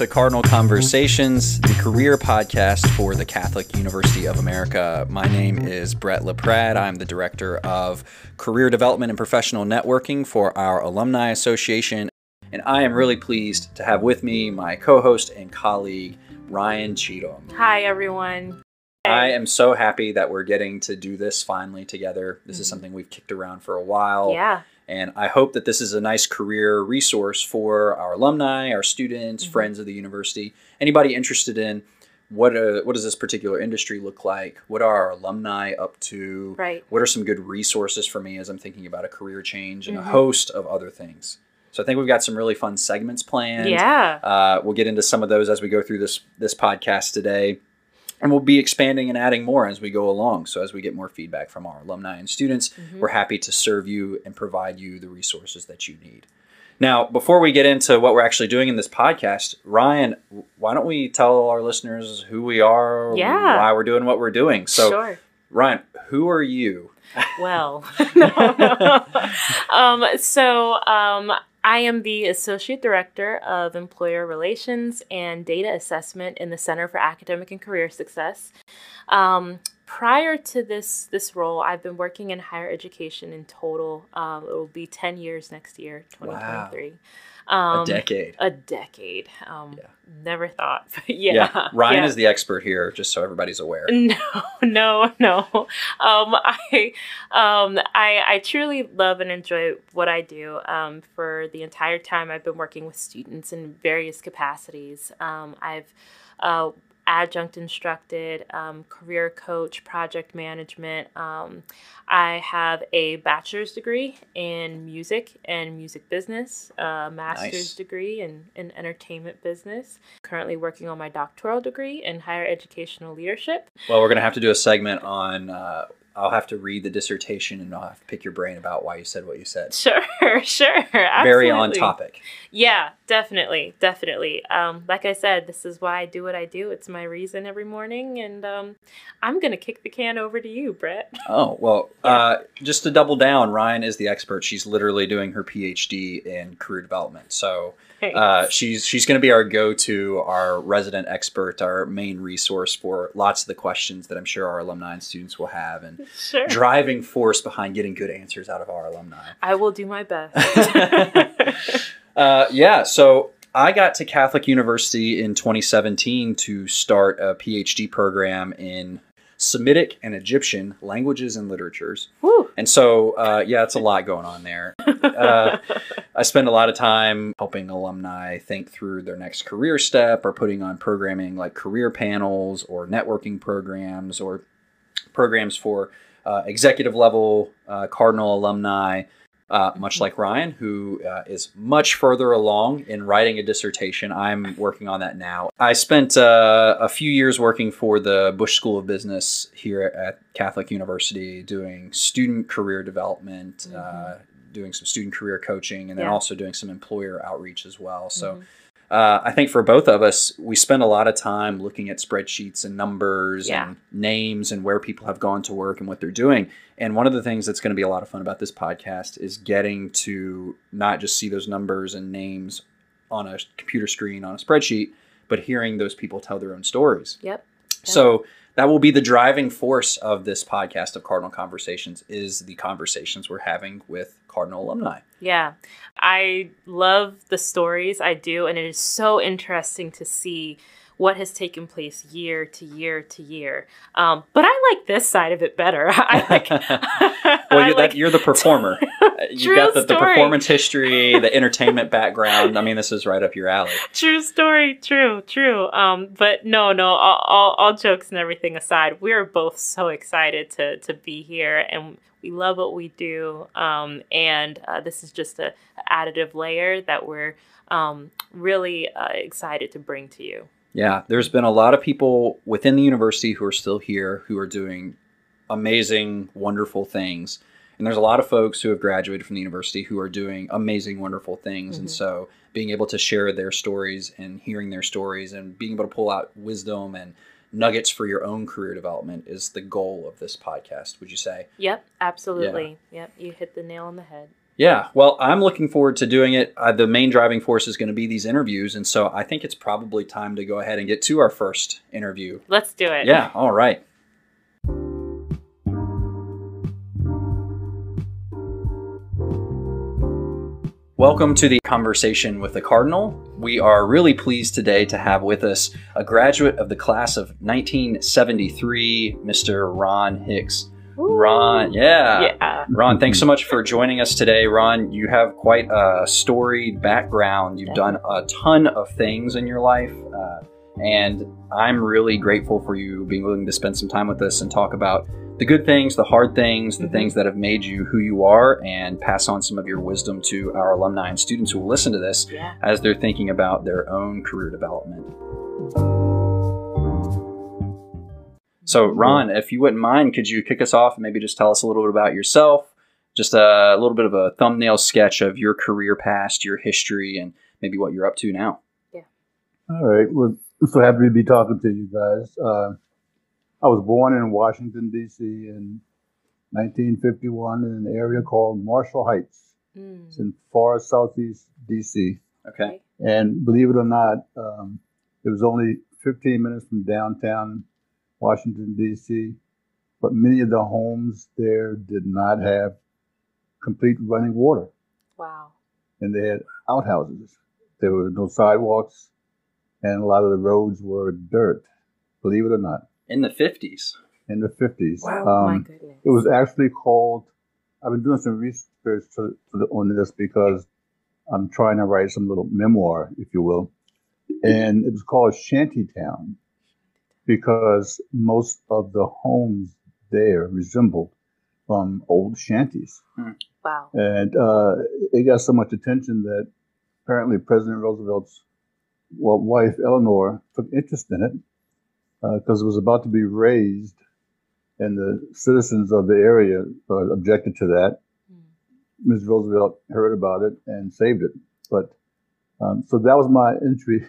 To Cardinal Conversations, the career podcast for the Catholic University of America. My name is Brett LaPrad. I'm the director of career development and professional networking for our Alumni Association. And I am really pleased to have with me my co host and colleague, Ryane Cheatham. Hi, everyone. I am so happy that we're getting to do this finally together. This is something we've kicked around for a while. Yeah. And I hope that this is a nice career resource for our alumni, our students, Mhm. friends of the university, anybody interested in what uh, what does this particular industry look like? What are our alumni up to? Right. What are some good resources for me as I'm thinking about a career change and Mhm. a host of other things? So I think we've got some really fun segments planned. Yeah. Uh, we'll get into some of those as we go through this this podcast today, and we'll be expanding and adding more as we go along. So as we get more feedback from our alumni and students, Mhm. we're happy to serve you and provide you the resources that you need. Now, before we get into what we're actually doing in this podcast, Ryane, why don't we tell our listeners who we are, Yeah. why we're doing what we're doing? So, sure. Ryane, who are you? Well, no, no. um, so um, I am the Associate Director of Employer Relations and Data Assessment in the Center for Academic and Career Success. Um, prior to this this role, I've been working in higher education in total. Um, it will be ten years next year, twenty twenty three. Um, a decade. A decade. Um, Yeah. Never thought. But yeah. Ryane yeah. is the expert here, just so everybody's aware. No, no, no. Um, I, um, I, I truly love and enjoy what I do. Um, for the entire time I've been working with students in various capacities. Um, I've uh, adjunct instructed, um, career coach, project management. Um, I have a bachelor's degree in music and music business, a master's Nice. degree in, in entertainment business. Currently working on my doctoral degree in higher educational leadership. Well, we're going to have to do a segment on. Uh, I'll have to read the dissertation and I'll have to pick your brain about why you said what you said. Sure, sure. Absolutely. Very on topic. Yeah, definitely, definitely. Um, like I said, this is why I do what I do. It's my reason every morning, and um, I'm gonna kick the can over to you, Brett. Oh, well, Yeah. uh, just to double down, Ryane is the expert. She's literally doing her PhD in career development. So uh, she's she's going to be our go-to, our resident expert, our main resource for lots of the questions that I'm sure our alumni and students will have, and sure. driving force behind getting good answers out of our alumni. I will do my best. Uh, yeah, so I got to Catholic University in 2017 to start a PhD program in Semitic and Egyptian languages and literatures. Whew. And so, uh, yeah, it's a lot going on there. Uh, I spend a lot of time helping alumni think through their next career step or putting on programming like career panels or networking programs or programs for uh, executive level uh, Cardinal alumni. Uh, much like Ryane, who uh, is much further along in writing a dissertation. I'm working on that now. I spent uh, a few years working for the Busch School of Business here at Catholic University, doing student career development, uh, Mhm. doing some student career coaching, and then Yeah. also doing some employer outreach as well. So Mhm. Uh, I think for both of us, we spend a lot of time looking at spreadsheets and numbers Yeah. and names and where people have gone to work and what they're doing. And one of the things that's going to be a lot of fun about this podcast is getting to not just see those numbers and names on a computer screen on a spreadsheet, but hearing those people tell their own stories. Yep. So that will be the driving force of this podcast of Cardinal Conversations is the conversations we're having with Cardinal alumni. Yeah, I love the stories I do, and it is so interesting to see what has taken place year to year to year. Um, but I like this side of it better. I like. well, you're, like- that, you're the performer. You've True got the, the performance history, the entertainment background. I mean, this is right up your alley. True story. True. True. Um, but no, no. All, all, all jokes and everything aside, we are both so excited to to be here, and we love what we do. Um, and uh, this is just a, a additive layer that we're um, really uh, excited to bring to you. Yeah, there's been a lot of people within the university who are still here who are doing amazing, wonderful things. And there's a lot of folks who have graduated from the university who are doing amazing, wonderful things. And Mhm. so being able to share their stories and hearing their stories and being able to pull out wisdom and nuggets for your own career development is the goal of this podcast, would you say? Yep, absolutely. Yep, you hit the nail on the head. Yeah, well, I'm looking forward to doing it. Uh, the main driving force is going to be these interviews, and so I think it's probably time to go ahead and get to our first interview. Let's do it. Yeah, all right. Welcome to the conversation with the Cardinal. We are really pleased today to have with us a graduate of the class of 1973, Mr. Ron Hicks. Ooh. Ron, yeah. Yeah. Ron, thanks so much for joining us today. Ron, you have quite a storied background. You've done a ton of things in your life. Uh, and I'm really grateful for you being willing to spend some time with us and talk about the good things, the hard things, the Mhm. things that have made you who you are, and pass on some of your wisdom to our alumni and students who will listen to this Yeah. as they're thinking about their own career development. So, Ron, if you wouldn't mind, could you kick us off and maybe just tell us a little bit about yourself? Just a little bit of a thumbnail sketch of your career past, your history, and maybe what you're up to now. Yeah. All right. Well, I'm so happy to be talking to you guys. Uh, I was born in Washington, D.C. in 1951 in an area called Marshall Heights. Mm. It's in far southeast D.C. Okay. And believe it or not, um, it was only 15 minutes from downtown Washington, D.C. But many of the homes there did not have complete running water, Wow. and they had outhouses. There were no sidewalks, and a lot of the roads were dirt. Believe it or not, In the 50s. in the 50s. Wow. Oh my Um, goodness. it was actually called. I've been doing some research to, to the, on this because I'm trying to write some little memoir, if you will, and it was called Shantytown because most of the homes there resembled um, old shanties, wow. and uh, it got so much attention that apparently President Roosevelt's well, wife Eleanor took interest in it because it was about to be razed, and the citizens of the area uh, objected to that. Mm. Ms. Roosevelt heard about it and saved it. But um, so that was my entry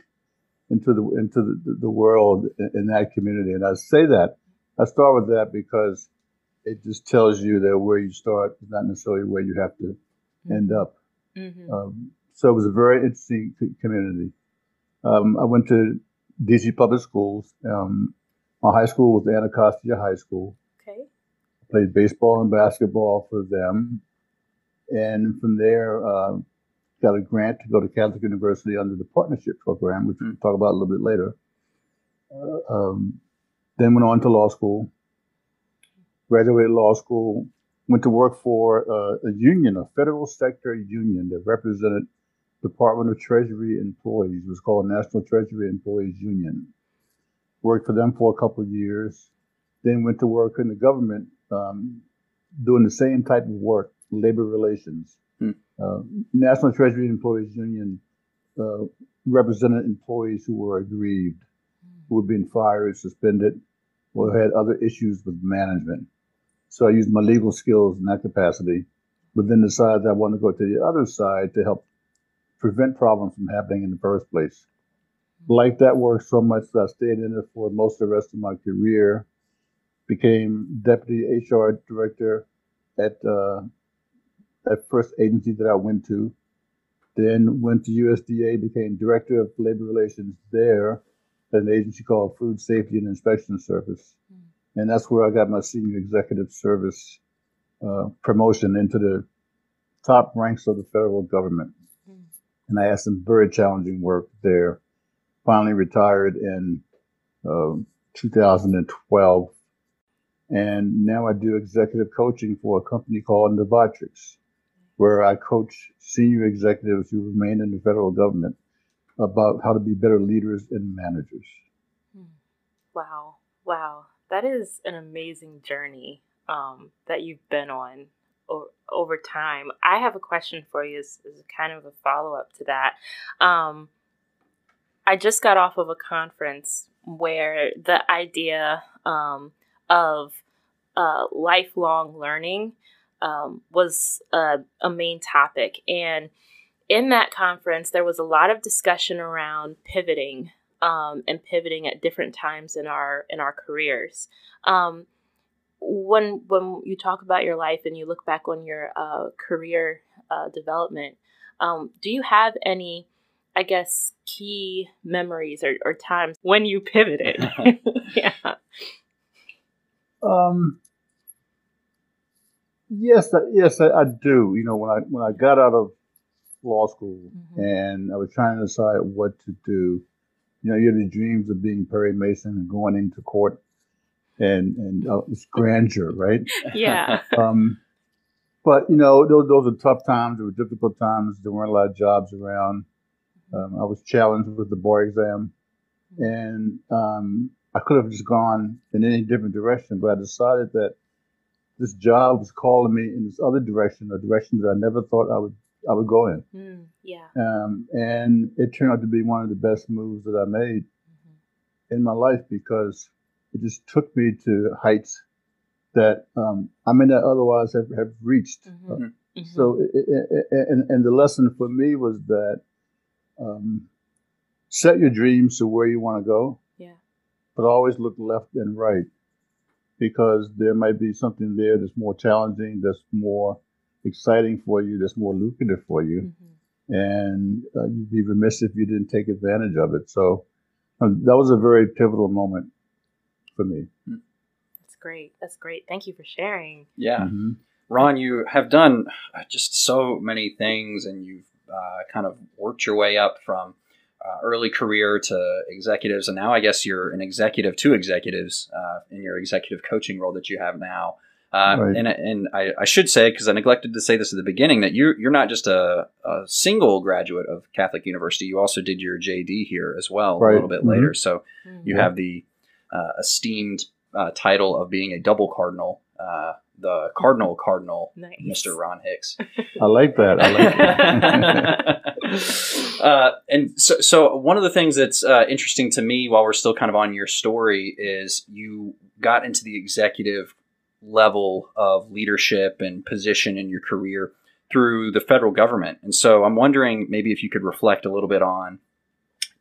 into the into the, the world in, in that community. And I say that I start with that because it just tells you that where you start is not necessarily where you have to end up. Mm-hmm. Um, so it was a very interesting community. Um, I went to DC public schools. Um, my high school was Anacostia High School. okay. Played baseball and basketball for them, and from there uh, got a grant to go to Catholic University under the partnership program, which we'll talk about a little bit later. Uh, um, then went on to law school. Graduated law school. Went to work for uh, a union, a federal sector union that represented Department of Treasury employees. It was called National Treasury Employees Union. Worked for them for a couple of years. Then went to work in the government, um, doing the same type of work, labor relations. Hmm. Uh, National Treasury Employees Union uh, represented employees who were aggrieved, who had been fired, suspended, or had other issues with management. So I used my legal skills in that capacity, but then decided I wanted to go to the other side to help prevent problems from happening in the first place. Like that work so much that I stayed in it for most of the rest of my career. Became deputy HR director at uh, at first agency that I went to. Then went to USDA, became director of labor relations there at an agency called Food Safety and Inspection Service. And that's where I got my senior executive service uh, promotion into the top ranks of the federal government. And I had some very challenging work there. Finally retired in uh, 2012. And now I do executive coaching for a company called Novatrix, where I coach senior executives who remain in the federal government about how to be better leaders and managers. Wow. Wow. That is an amazing journey um, that you've been on over time. I have a question for you as, kind of a follow up to that. Um, I just got off of a conference where the idea um, of uh, lifelong learning um, was a, a main topic. And in that conference, there was a lot of discussion around pivoting um, and pivoting at different times in our in our careers. Um, when when you talk about your life and you look back on your uh, career uh, development. Um, do you have any, I guess, key memories or, or times when you pivoted? yeah. Um, yes, yes, I, I, do. You know, when I when I got out of law school mm-hmm. and I was trying to decide what to do, you know, you had the dreams of being Perry Mason and going into court and and uh, it's grandeur, right? Yeah. um, but you know, those, those are tough times. They were difficult times. There weren't a lot of jobs around. Um, I was challenged with the bar exam, and um, I could have just gone in any different direction, but I decided that this job was calling me in this other direction, a direction that I never thought I would I would go in. Mm, yeah. Um, and it turned out to be one of the best moves that I made mm-hmm. in my life because it just took me to heights that um, I may not otherwise have, have reached. Mm-hmm. Uh, mm-hmm. So, it, it, and, and the lesson for me was that um, set your dreams to where you want to go, yeah. but always look left and right because there might be something there that's more challenging, that's more exciting for you, that's more lucrative for you. Mm-hmm. And uh, you'd be remiss if you didn't take advantage of it. So um, that was a very pivotal moment for me. That's great. That's great. Thank you for sharing. Yeah. Mm-hmm. Ron, you have done uh, just so many things and you've uh, kind of worked your way up from uh, early career to executives. And now I guess you're an executive to executives uh, in your executive coaching role that you have now. Um, right. And, and I, I should say, because I neglected to say this at the beginning, that you're, you're not just a, a, single graduate of Catholic University. You also did your JD here as well right. a little bit mm-hmm. later. So mm-hmm. you have the uh, esteemed uh, title of being a double cardinal, uh, the Cardinal Cardinal, nice. Mr. Ron Hicks. I like that. I like that. Uh, and so, so one of the things that's uh, interesting to me while we're still kind of on your story is you got into the executive level of leadership and position in your career through the federal government. And so I'm wondering maybe if you could reflect a little bit on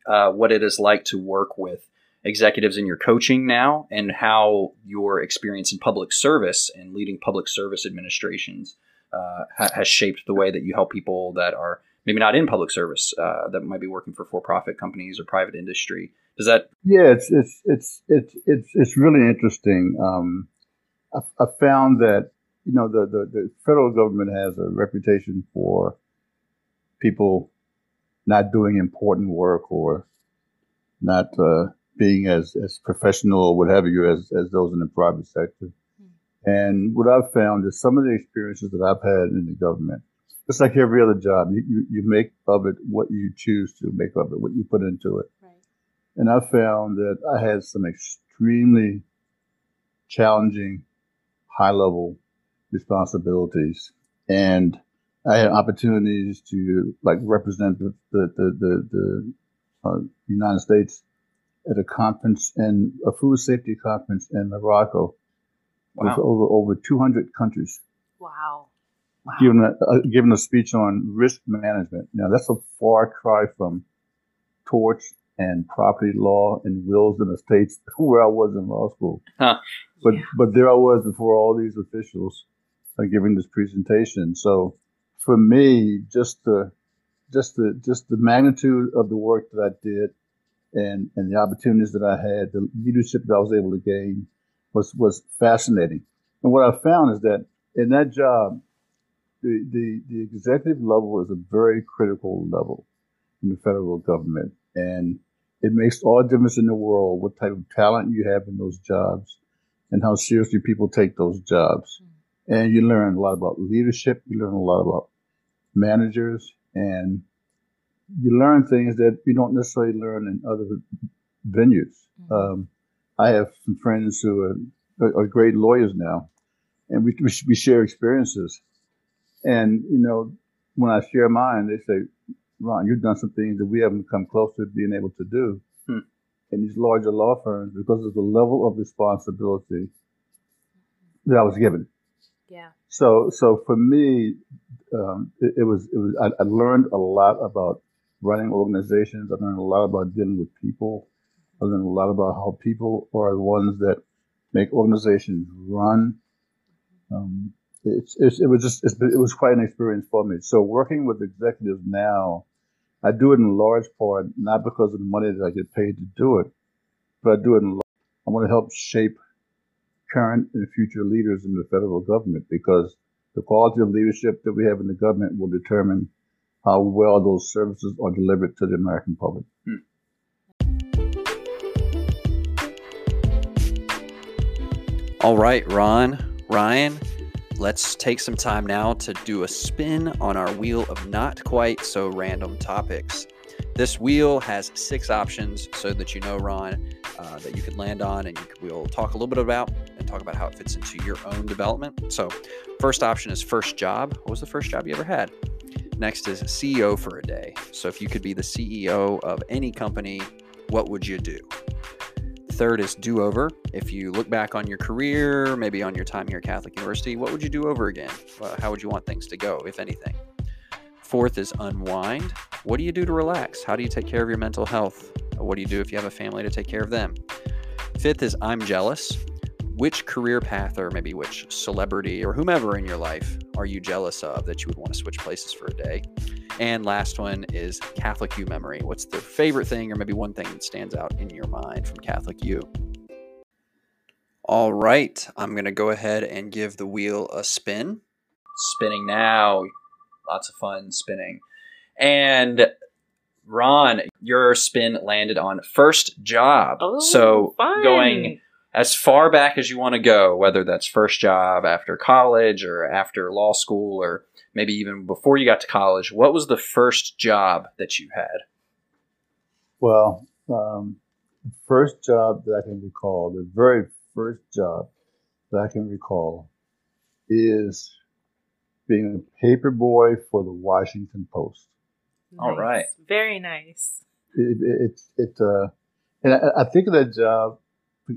uh, what it is like to work with executives in your coaching now and how your experience in public service and leading public service administrations uh, ha- has shaped the way that you help people that are maybe not in public service uh, that might be working for for-profit companies or private industry. Does that? Yeah, it's it's it's it's it's, it's really interesting. Um, I, I, found that you know the, the the federal government has a reputation for people not doing important work or not uh, being as, as professional or what have you as, as those in the private sector. Mm. And what I've found is some of the experiences that I've had in the government, it's like every other job, you, you, you, make of it what you choose to make of it, what you put into it. Right. And I found that I had some extremely challenging, high level responsibilities. And I had opportunities to like represent the, the, the, the, the uh, United States at a conference and a food safety conference in Morocco wow. with over over 200 countries. Wow. wow. Giving a, uh, giving a speech on risk management. Now that's a far cry from torts and property law and wills and estates where I was in law school. Huh. But yeah. but there I was before all these officials uh, giving this presentation. So for me, just the just the just the magnitude of the work that I did and, and the opportunities that I had, the leadership that I was able to gain was, was fascinating. And what I found is that in that job, the, the, the executive level is a very critical level in the federal government. And it makes all difference in the world what type of talent you have in those jobs and how seriously people take those jobs. Mm-hmm. And you learn a lot about leadership. You learn a lot about managers and you learn things that you don't necessarily learn in other venues. Mm-hmm. Um, I have some friends who are, are, great lawyers now, and we, we share experiences. And you know, when I share mine, they say, "Ron, you've done some things that we haven't come close to being able to do." Hmm. In these larger law firms, because of the level of responsibility that I was given. Yeah. So, so for me, um, it, it, was, it was. I, I learned a lot about running organizations. I learned a lot about dealing with people. I learned a lot about how people are the ones that make organizations run. Um, it's, it's, it was just it was quite an experience for me. So working with executives now, I do it in large part not because of the money that I get paid to do it, but I do it in. I want to help shape current and future leaders in the federal government because the quality of leadership that we have in the government will determine how well those services are delivered to the American public. Hmm. All right, Ron, Ryane, let's take some time now to do a spin on our wheel of not quite so random topics. This wheel has six options so that you know, Ron, uh, that you could land on, and we'll talk a little bit about and talk about how it fits into your own development. So, first option is first job. What was the first job you ever had? Next is CEO for a day. So, if you could be the CEO of any company, what would you do? Third is do over. If you look back on your career, maybe on your time here at Catholic University, what would you do over again? how would you want things to go, if anything? Fourth is unwind. What do you do to relax? How do you take care of your mental health? What do you do if you have a family to take care of them? Fifth is I'm jealous. Which career path or maybe which celebrity or whomever in your life are you jealous of that you would want to switch places for a day? And last one is Catholic U memory. What's the favorite thing or maybe one thing that stands out in your mind from Catholic U? All right, I'm going to go ahead and give the wheel a spin. Spinning now. Lots of fun spinning. And Ron, your spin landed on first job. Oh, so fun. going as far back as you want to go, whether that's first job after college or after law school or maybe even before you got to college, what was the first job that you had? Well, um, the first job that I can recall, the very first job that I can recall is being a paper boy for the Washington Post. Nice. All right. Very nice. It, it, it, uh, and I, I, think of that job,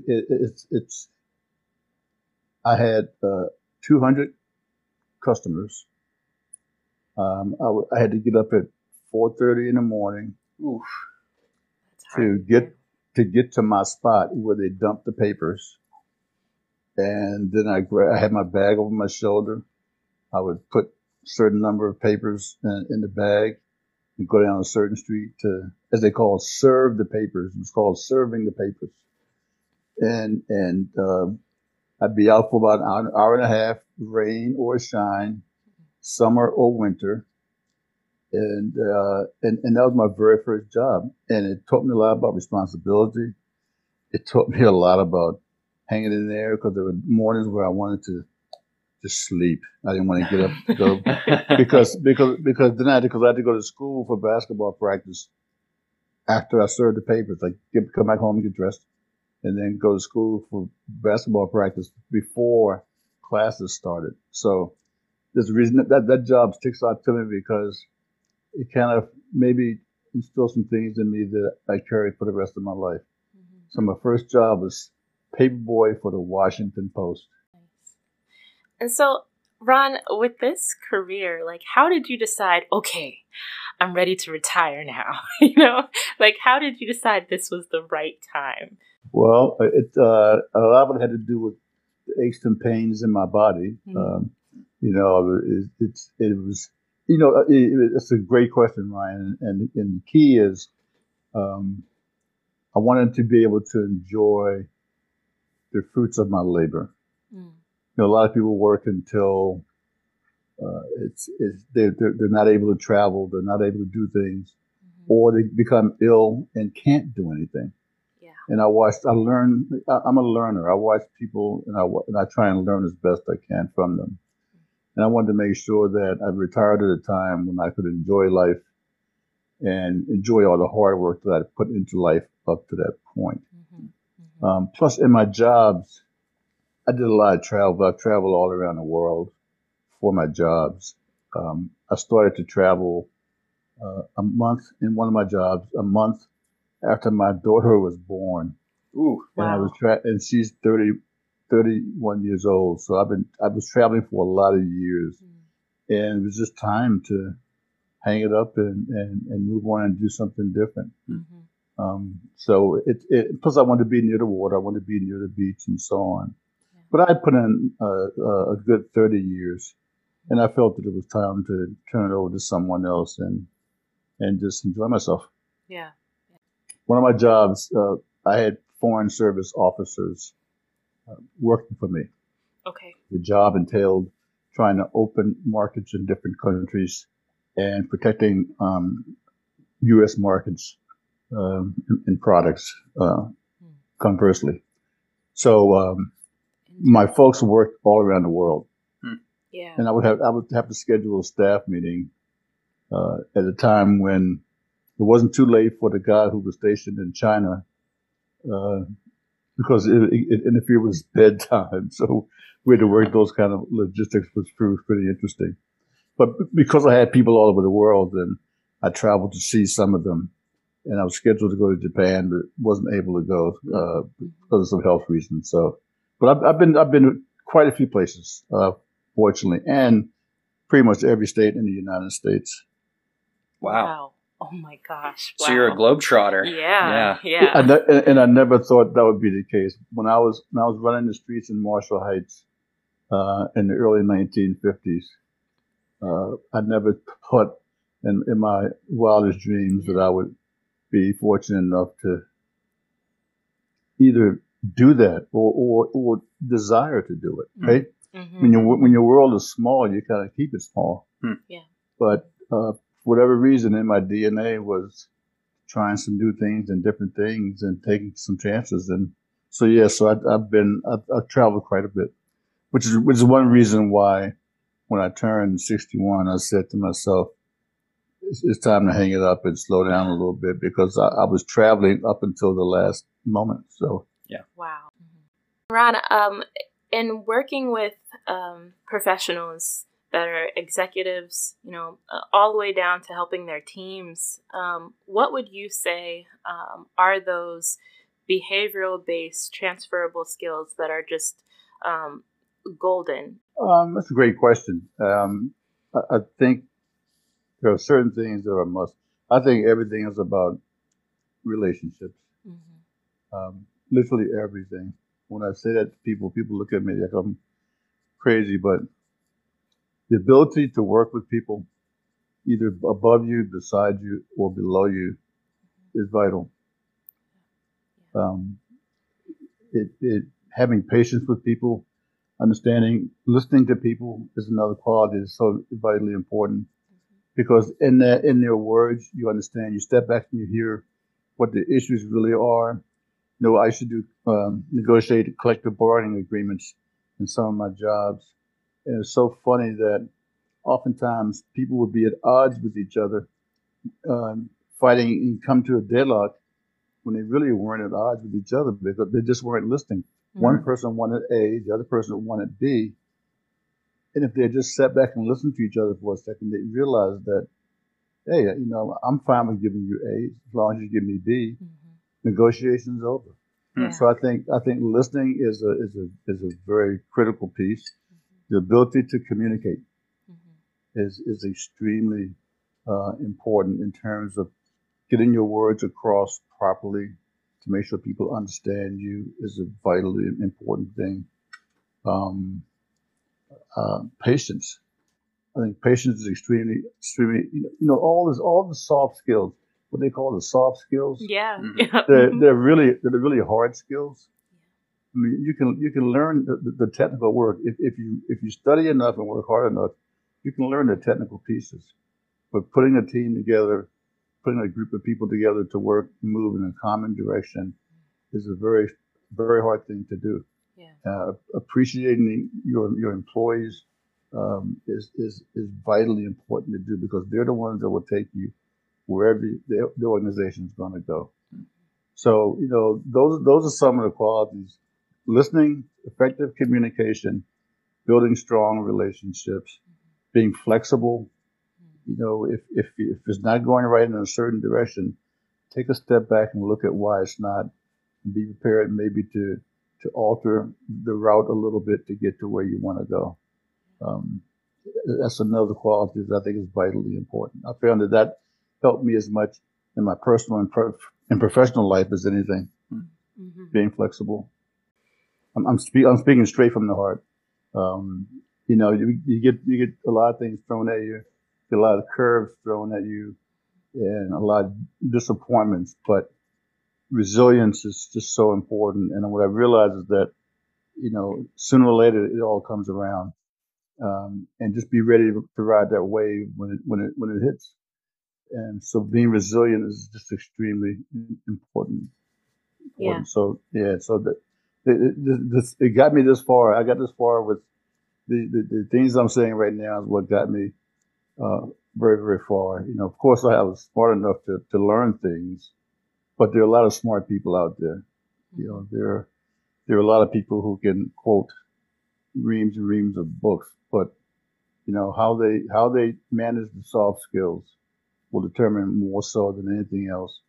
it, it's, it's, I had uh, 200 customers. Um, I, w- I had to get up at 4.30 in the morning Oof. to get to get to my spot where they dump the papers. And then I, gra- I had my bag over my shoulder. I would put certain number of papers in, in the bag and go down a certain street to, as they call, serve the papers. It's called serving the papers. And and uh, I'd be out for about an hour, hour and a half, rain or shine, summer or winter. And, uh, and and that was my very first job, and it taught me a lot about responsibility. It taught me a lot about hanging in there because there were mornings where I wanted to just sleep. I didn't want to get up to go because because because then I had to, because I had to go to school for basketball practice after I served the papers. Like get, come back home and get dressed, and then go to school for basketball practice before classes started. So there's a reason that that, that job sticks out to me because it kind of maybe instills some things in me that I carry for the rest of my life. Mm-hmm. So my first job was paperboy for the Washington Post. And so, Ron, with this career, like, how did you decide, okay, I'm ready to retire now? you know, like, how did you decide this was the right time? Well, it uh, a lot of it had to do with aches and pains in my body. Mm-hmm. Um, you know, it, it's it was, you know, it, it's a great question, Ryane, and and the key is, um, I wanted to be able to enjoy the fruits of my labor. Mm you know, a lot of people work until uh, it's, it's they're, they're, they're not able to travel, they're not able to do things, mm-hmm. or they become ill and can't do anything. Yeah. And I watch, I learn, I, am a learner. I watch people and I, and I try and learn as best I can from them. And I wanted to make sure that I retired at a time when I could enjoy life and enjoy all the hard work that I put into life up to that point. Mm-hmm. Mm-hmm. Um, plus, in my jobs, I did a lot of travel. I traveled all around the world for my jobs. Um, I started to travel uh, a month in one of my jobs, a month after my daughter was born. Ooh, and wow. I was tra- and she's 30, 31 years old. So I've been I was traveling for a lot of years, mm. and it was just time to hang it up and, and, and move on and do something different. Mm-hmm. Um, so it, it plus I wanted to be near the water. I wanted to be near the beach and so on. but I put in uh, a good 30 years and I felt that it was time to turn it over to someone else and, and just enjoy myself. Yeah. One of my jobs, uh, I had foreign service officers uh, working for me. Okay. The job entailed trying to open markets in different countries and protecting um, U.S. markets um, in, in, products. Uh, hmm. conversely, so um, my folks worked all around the world. Yeah. And I would have I would have to schedule a staff meeting uh, at a time when it wasn't too late for the guy who was stationed in China uh, because it, it, interfered with bedtime. So we had to work those kind of logistics, which proved pretty interesting. But because I had people all over the world, and I traveled to see some of them, and I was scheduled to go to Japan, but wasn't able to go uh, because of some health reasons. So, but I've, I've been I've been quite a few places, uh, fortunately, and pretty much every state in the United States. Wow. wow. Oh my gosh! Wow. So you're a globetrotter. Yeah, yeah, yeah. And, and, I never thought that would be the case when I was when I was running the streets in Marshall Heights uh, in the early 1950s. Uh, I never thought in, in my wildest dreams that I would be fortunate enough to either do that or, or, or desire to do it, mm-hmm. right? Mm-hmm. When, your, when your world is small, you kind of keep it small. Hmm. Yeah. But uh, for whatever reason in my DNA was trying some new things and different things and taking some chances. And so, yeah, so I, have been, I've, I've, traveled quite a bit, which is, which is one reason why when I turned 61, I said to myself, it's, it's time to hang it up and slow down a little bit because I, I was traveling up until the last moment. So, yeah. Wow. Mm-hmm. Ron, um, in working with um, professionals, that are executives, you know, uh, all the way down to helping their teams. Um, what would you say um, are those behavioral based transferable skills that are just um, golden? Um, that's a great question. Um, I, I, think there are certain things that are must. I think everything is about relationships. Mm-hmm. Um, literally everything. When I say that to people, people look at me like I'm crazy, but the ability to work with people either above you, beside you, or below you is vital. Um, it, it, having patience with people, understanding, listening to people is another quality that's so vitally important because in that, in their words, you understand, you step back and you hear what the issues really are. Know, I should do, um, negotiate collective bargaining agreements in some of my jobs and it's so funny that oftentimes people would be at odds with each other, um, fighting and come to a deadlock when they really weren't at odds with each other because they just weren't listening. Mm-hmm. One person wanted A, the other person wanted B. And if they just sat back and listened to each other for a second, they realized that, hey, you know, I'm fine with giving you A as long as you give me B. Mm-hmm. Negotiations over. Yeah. So I think I think listening is a is a is a very critical piece the ability to communicate mm-hmm. is is extremely uh, important in terms of getting your words across properly to make sure people understand you is a vitally important thing. Um, uh, patience. I think patience is extremely, extremely. You know, you know, all this, all the soft skills, what they call the soft skills. Yeah, mm-hmm. they're they're really they're really hard skills. I mean, you can you can learn the, the, technical work if, if you if you study enough and work hard enough, you can learn the technical pieces. But putting a team together, putting a group of people together to work, move in a common direction, is a very very hard thing to do. Yeah. Uh, appreciating your your employees um, is is is vitally important to do because they're the ones that will take you wherever the, the organization is going to go. So you know those those are some of the qualities listening, effective communication, building strong relationships, being flexible. You know, if, if, if it's not going right in a certain direction, take a step back and look at why it's not and be prepared maybe to, to alter the route a little bit to get to where you want to go. Um, that's another quality that I think is vitally important. I found that that helped me as much in my personal and, pro- and professional life as anything. Mm-hmm. Being flexible. I'm I'm, speak, I'm speaking straight from the heart. Um, you know, you, you get you get a lot of things thrown at you, get a lot of curves thrown at you, and a lot of disappointments. But resilience is just so important. And what I realize is that, you know, sooner or later it all comes around. Um, and just be ready to, to ride that wave when it when it when it hits. And so being resilient is just extremely important. important. Yeah. So yeah. So that it, it, this, it got me this far. I got this far with the, the, the things I'm saying right now is what got me uh, very very far. You know, of course I was smart enough to to learn things, but there are a lot of smart people out there. You know, there there are a lot of people who can quote reams and reams of books, but you know how they how they manage the soft skills will determine more so than anything else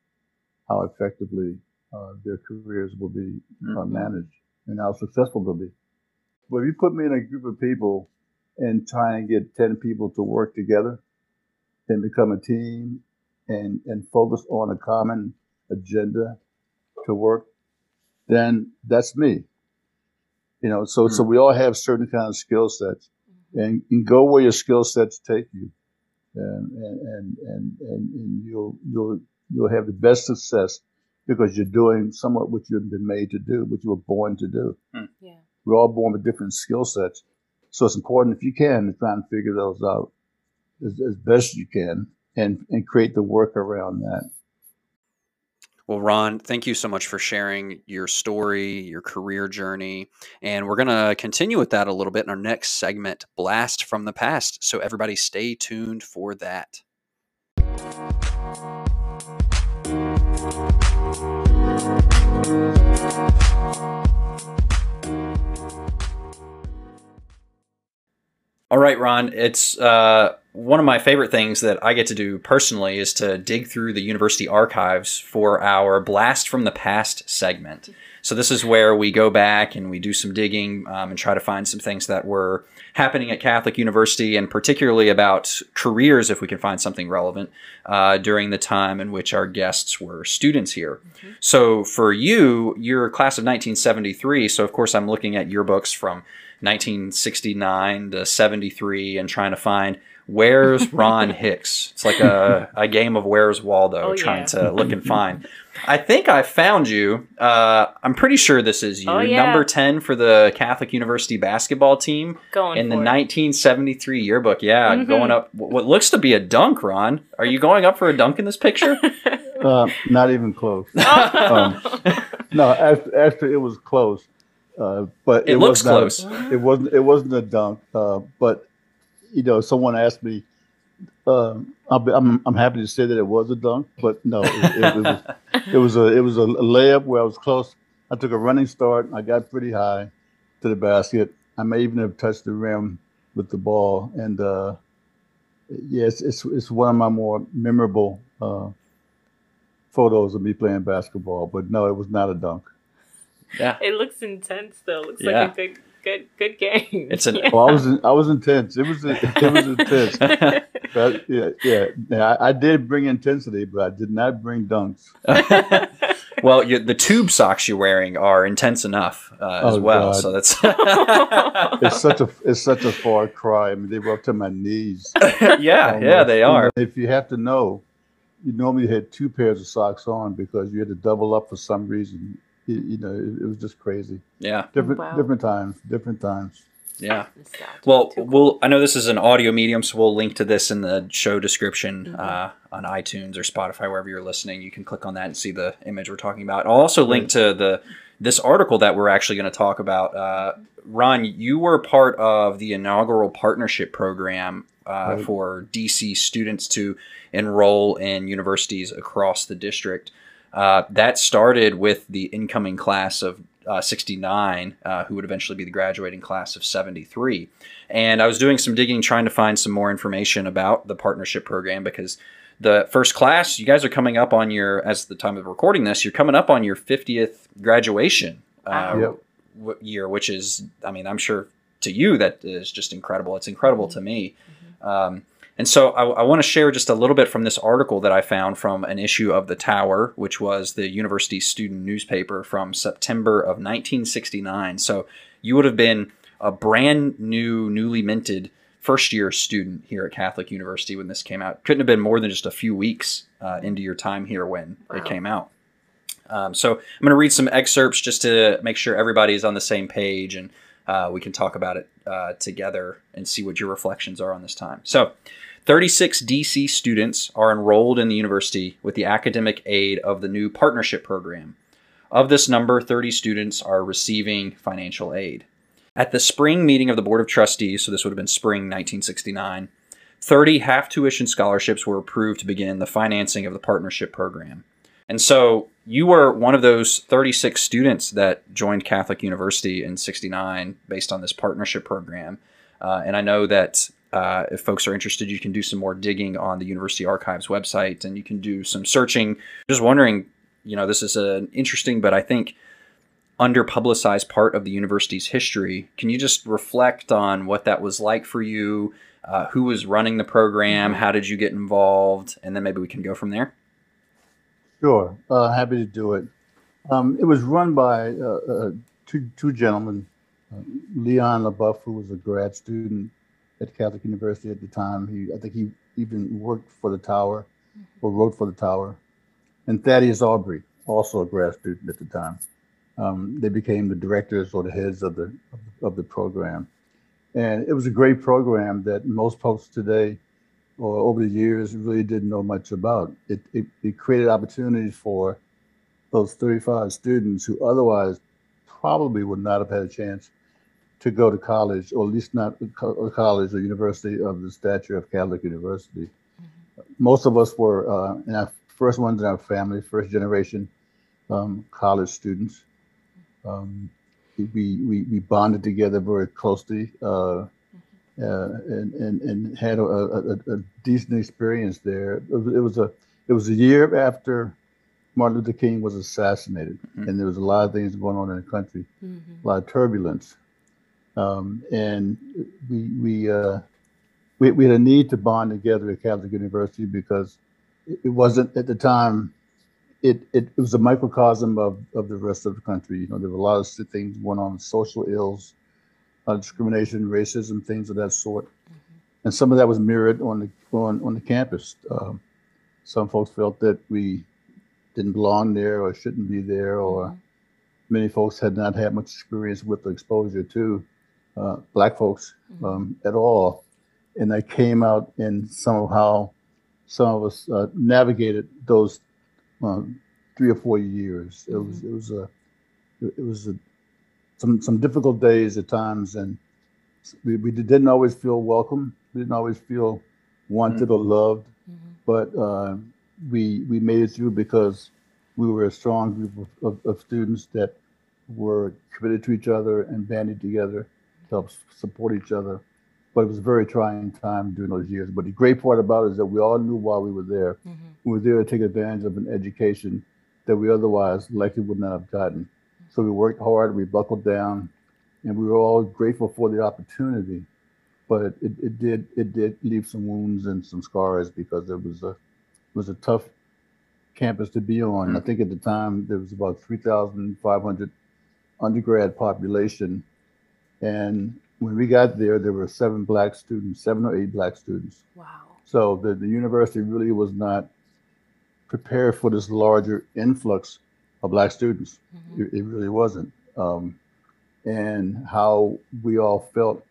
how effectively uh, their careers will be uh, Mhm. managed and how successful they'll be. But if you put me in a group of people and try and get ten people to work together and become a team and and focus on a common agenda to work, then that's me. You know, so so we all have certain kind of skill sets, and, and go where your skill sets take you, and and and and, and, and you'll you'll you'll have the best success because you're doing somewhat what you've been made to do, what you were born to do. Hmm. Yeah. We're all born with different skill sets, so it's important if you can to try and figure those out as, as best you can, and and create the work around that. Well, Ron, thank you so much for sharing your story, your career journey. And we're going to continue with that a little bit in our next segment, Blast from the Past. So, everybody stay tuned for that. All right, Ron, it's uh, one of my favorite things that I get to do personally is to dig through the university archives for our Blast from the Past segment. So, this is where we go back and we do some digging um, and try to find some things that were happening at Catholic University and particularly about careers, if we can find something relevant, uh, during the time in which our guests were students here. So, for you, you're a class of 1973. So, of course, I'm looking at yearbooks from 1969 to 73 and trying to find where's Ron Hicks. It's like a, a game of where's Waldo, Oh, trying yeah. to look and find. I think I found you. Uh, I'm pretty sure this is you. Oh, yeah. Number 10 for the Catholic University basketball team Going in the it. 1973 yearbook. Yeah, Mhm. going up what looks to be a dunk, Ron. Are you going up for a dunk in this picture? Uh, not even close. Oh. No, actually, actually it was close, uh, but It looks was not- close. It wasn't. It wasn't a dunk. Uh, but you know, someone asked me. Uh, I'll be, I'm I'm happy to say that it was a dunk, but no, it, it, it was it was a it was a layup where I was close. I took a running start. I got pretty high to the basket. I may even have touched the rim with the ball, and uh, yes, it's it's one of my more memorable uh, photos of me playing basketball. But no, it was not a dunk. yeah. It looks intense though. Looks Yeah. like a good good good game. It's an- Yeah. Well, I was in, I was intense. It was it was intense. But yeah, yeah. Now, I, I did bring intensity, but I did not bring dunks. well, you, the tube socks you're wearing are intense enough uh, as Oh, well. God. So that's It's such a it's such a far cry. I mean, they were up to my knees. yeah, yeah, they are. If you have to know, you normally had two pairs of socks on because you had to double up for some reason. You, you know, it, it was just crazy. Yeah, Different Wow. different times, different times. yeah. Nostalgia. Well, cool. we'll. I know this is an audio medium, so we'll link to this in the show description Mhm. uh, on iTunes or Spotify, wherever you're listening. You can click on that and see the image we're talking about. I'll also link to the this article that we're actually going to talk about. Uh, Ron, you were part of the inaugural partnership program uh, Right. for DC students to enroll in universities across the district. Uh, that started with the incoming class of uh, 69, uh, who would eventually be the graduating class of 73. And I was doing some digging, trying to find some more information about the partnership program because the first class, you guys are coming up on your, as the time of recording this, you're coming up on your 50th graduation uh, Yep. w- year, which is, I mean, I'm sure to you that is just incredible. It's incredible to me. Um, And so I, I want to share just a little bit from this article that I found from an issue of The Tower, which was the university student newspaper from September of 1969. So you would have been a brand new, newly minted first year student here at Catholic University when this came out. Couldn't have been more than just a few weeks uh, into your time here when Wow. it came out. Um, so I'm going to read some excerpts just to make sure everybody's on the same page and uh, we can talk about it uh, together and see what your reflections are on this time. So, 36 DC students are enrolled in the university with the academic aid of the new partnership program. Of this number, 30 students are receiving financial aid. At the spring meeting of the Board of Trustees, so this would have been spring 1969, 30 half tuition scholarships were approved to begin the financing of the partnership program. And so you were one of those 36 students that joined Catholic University in 69 based on this partnership program. Uh, and I know that uh, if folks are interested, you can do some more digging on the University Archives website and you can do some searching. Just wondering, you know, this is an interesting, but I think underpublicized part of the university's history. Can you just reflect on what that was like for you? Uh, who was running the program? How did you get involved? And then maybe we can go from there. Sure, uh, happy to do it. Um, it was run by uh, uh, two, two gentlemen, uh, Leon LaBeouf, who was a grad student at Catholic University at the time. He, I think he even worked for the Tower or wrote for the Tower, and Thaddeus Aubrey, also a grad student at the time. Um, they became the directors or the heads of the of the, of the program, and it was a great program that most folks today or over the years really didn't know much about. It, it, it created opportunities for those 35 students who otherwise probably would not have had a chance to go to college, or at least not a co- a college or university of the stature of Catholic University. Most of us were uh, in our first ones in our family, first generation um, college students. Um, we, we, we bonded together very closely. Uh, uh, and, and and had a, a, a- decent experience there. It was, it was a it was a year after Martin Luther King was assassinated, Mhm. and there was a lot of things going on in the country, Mm-hmm. a lot of turbulence, um, and we we, uh, we we had a need to bond together at Catholic University because it, it wasn't at the time. It, it, it was a microcosm of, of the rest of the country. You know, there were a lot of things going on, social ills, uh, discrimination, racism, things of that sort. And some of that was mirrored on the on, on the campus. Um, some folks felt that we didn't belong there or shouldn't be there, or many folks had not had much experience with the exposure to uh, black folks um, at all. And that came out in some of how some of us uh, navigated those um, three or four years. It was it was a it was a some some difficult days at times, and we, we didn't always feel welcome. We didn't always feel wanted or mm-hmm. loved, mm-hmm. but uh, we we made it through because we were a strong group of, of, of students that were committed to each other and banded together to help support each other. But it was a very trying time during those years. But the great part about it is that we all knew why we were there. Mm-hmm. We were there to take advantage of an education that we otherwise likely would not have gotten. So we worked hard, we buckled down, and we were all grateful for the opportunity. But it, it did it did leave some wounds and some scars because it was a it was a tough campus to be on. Hmm. I think at the time there was about three thousand five hundred undergrad population, and when we got there, there were seven black students, seven or eight black students. Wow. So the, the university really was not prepared for this larger influx of black students. It, it really wasn't. Um, and how we all felt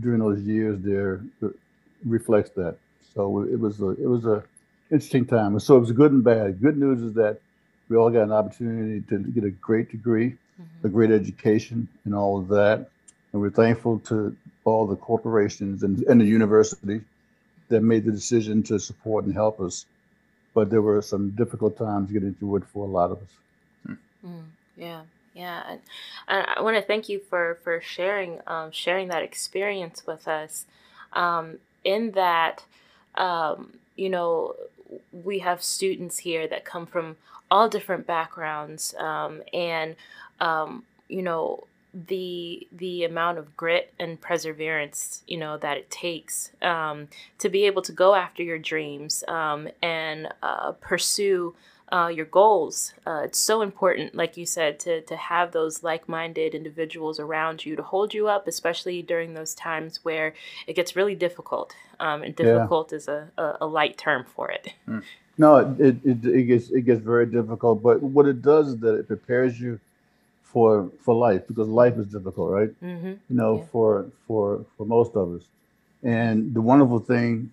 during those years there reflects that. So it was a it was a interesting time. So it was good and bad. Good news is that we all got an opportunity to get a great degree, a great education, and all of that. And we're thankful to all the corporations and, and the university that made the decision to support and help us. But there were some difficult times getting through it for a lot of us. Mm, yeah, yeah. And I, I want to thank you for for sharing um, sharing that experience with us. Um, in that, um, you know, we have students here that come from all different backgrounds, um, and um, you know, the the amount of grit and perseverance you know that it takes um, to be able to go after your dreams um, and uh, pursue uh, your goals. Uh, it's so important, like you said, to to have those like-minded individuals around you to hold you up, especially during those times where it gets really difficult. Um, and difficult yeah. is a, a, a, light term for it. Mm. No, it, it it gets it gets very difficult. But what it does is that it prepares you for for life because life is difficult, right? Mm-hmm. You know, yeah. for for for most of us. And the wonderful thing,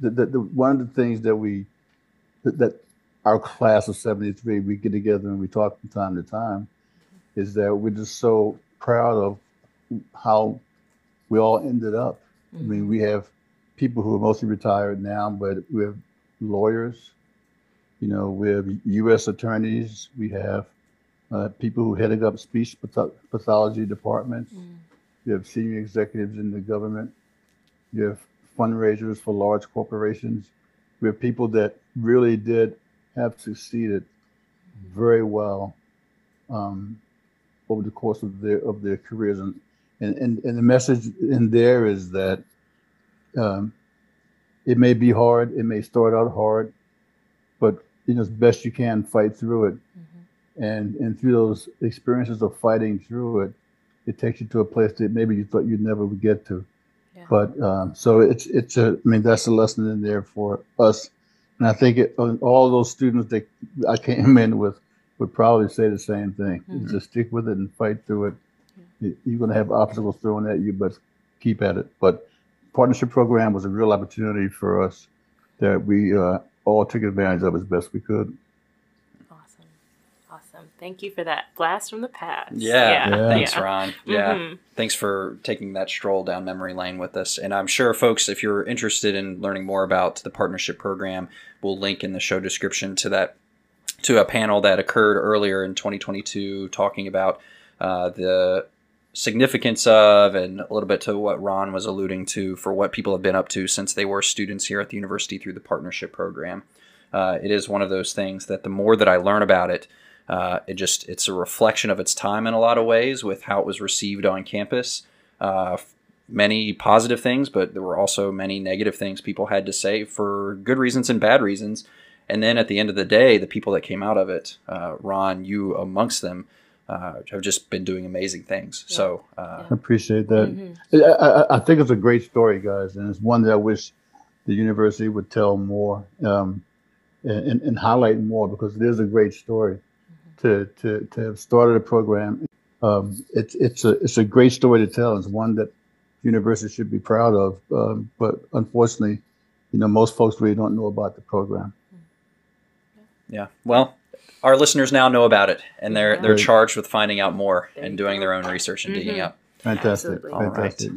that the, the, one of the things that we that, that our class of '73 we get together and we talk from time to time is that we're just so proud of how we all ended up. Mm-hmm. I mean, mm-hmm. we have people who are mostly retired now, but we have lawyers, you know, we have U.S. attorneys, we have uh, people who headed up speech pathology departments. Mm. You have senior executives in the government. You have fundraisers for large corporations. We have people that really did have succeeded very well um, over the course of their of their careers, and and and, and the message in there is that um, it may be hard, it may start out hard, but you know as best you can fight through it. Mm-hmm and and through those experiences of fighting through it, it takes you to a place that maybe you thought you'd never would get to. Yeah. But um, so it's it's a I mean that's a lesson in there for us, and I think it, all those students that I came in with would probably say the same thing: mm-hmm. just stick with it and fight through it. Yeah. You're going to have obstacles thrown at you, but keep at it. But partnership program was a real opportunity for us that we uh, all took advantage of as best we could. Thank you for that blast from the past. Yeah. yeah. Thanks, yeah. Ron. Yeah. Mm-hmm. Thanks for taking that stroll down memory lane with us. And I'm sure, folks, if you're interested in learning more about the partnership program, we'll link in the show description to that to a panel that occurred earlier in 2022 talking about uh, the significance of and a little bit to what Ron was alluding to for what people have been up to since they were students here at the university through the partnership program. Uh, it is one of those things that the more that I learn about it, uh, it just it's a reflection of its time in a lot of ways with how it was received on campus. Uh, many positive things, but there were also many negative things people had to say for good reasons and bad reasons. And then at the end of the day, the people that came out of it, uh, Ron, you amongst them, uh, have just been doing amazing things. Yeah. So uh, I appreciate that. Mm-hmm. I, I, think it's a great story, guys, and it's one that I wish the university would tell more um, and, and, highlight more because it is a great story to, to, to have started a program. Um, it's, it's, a, it's a great story to tell. It's one that universities should be proud of. Um, but unfortunately, you know, most folks really don't know about the program. Yeah. Well, our listeners now know about it, and they're they're charged with finding out more and doing their own research and mm-hmm. digging up. Fantastic. Absolutely. Fantastic.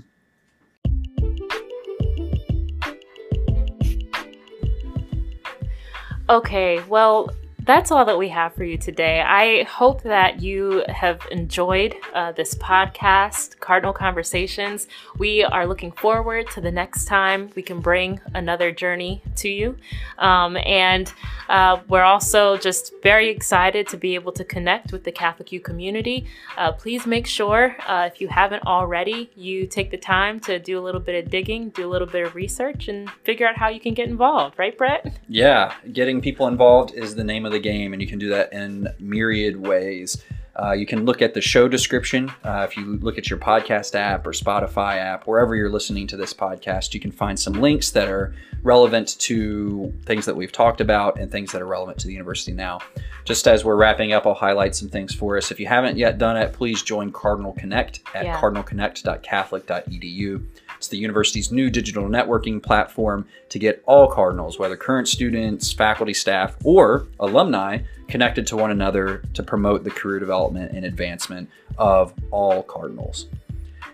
Okay, well, that's all that we have for you today. I hope that you have enjoyed uh, this podcast, Cardinal Conversations. We are looking forward to the next time we can bring another journey to you. Um, and uh, we're also just very excited to be able to connect with the Catholic U community. Uh, please make sure, uh, if you haven't already, you take the time to do a little bit of digging, do a little bit of research, and figure out how you can get involved, right, Brett? Yeah, getting people involved is the name of the the game, and you can do that in myriad ways. Uh, you can look at the show description. Uh, if you look at your podcast app or Spotify app, wherever you're listening to this podcast, you can find some links that are relevant to things that we've talked about and things that are relevant to the university now. Just as we're wrapping up, I'll highlight some things for us. If you haven't yet done it, please join Cardinal Connect at yeah. cardinalconnect.catholic.edu. It's the university's new digital networking platform to get all Cardinals, whether current students, faculty, staff, or alumni, connected to one another to promote the career development and advancement of all Cardinals.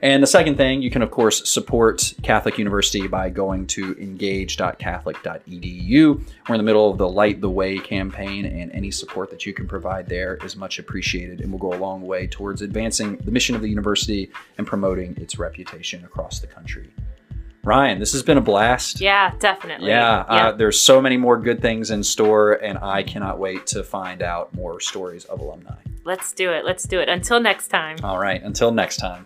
And the second thing, you can of course support Catholic University by going to engage.catholic.edu. We're in the middle of the Light the Way campaign, and any support that you can provide there is much appreciated and will go a long way towards advancing the mission of the university and promoting its reputation across the country. Ryane, this has been a blast. Yeah, definitely. Yeah, uh, there's so many more good things in store, and I cannot wait to find out more stories of alumni. Let's do it. Let's do it. Until next time. All right, until next time.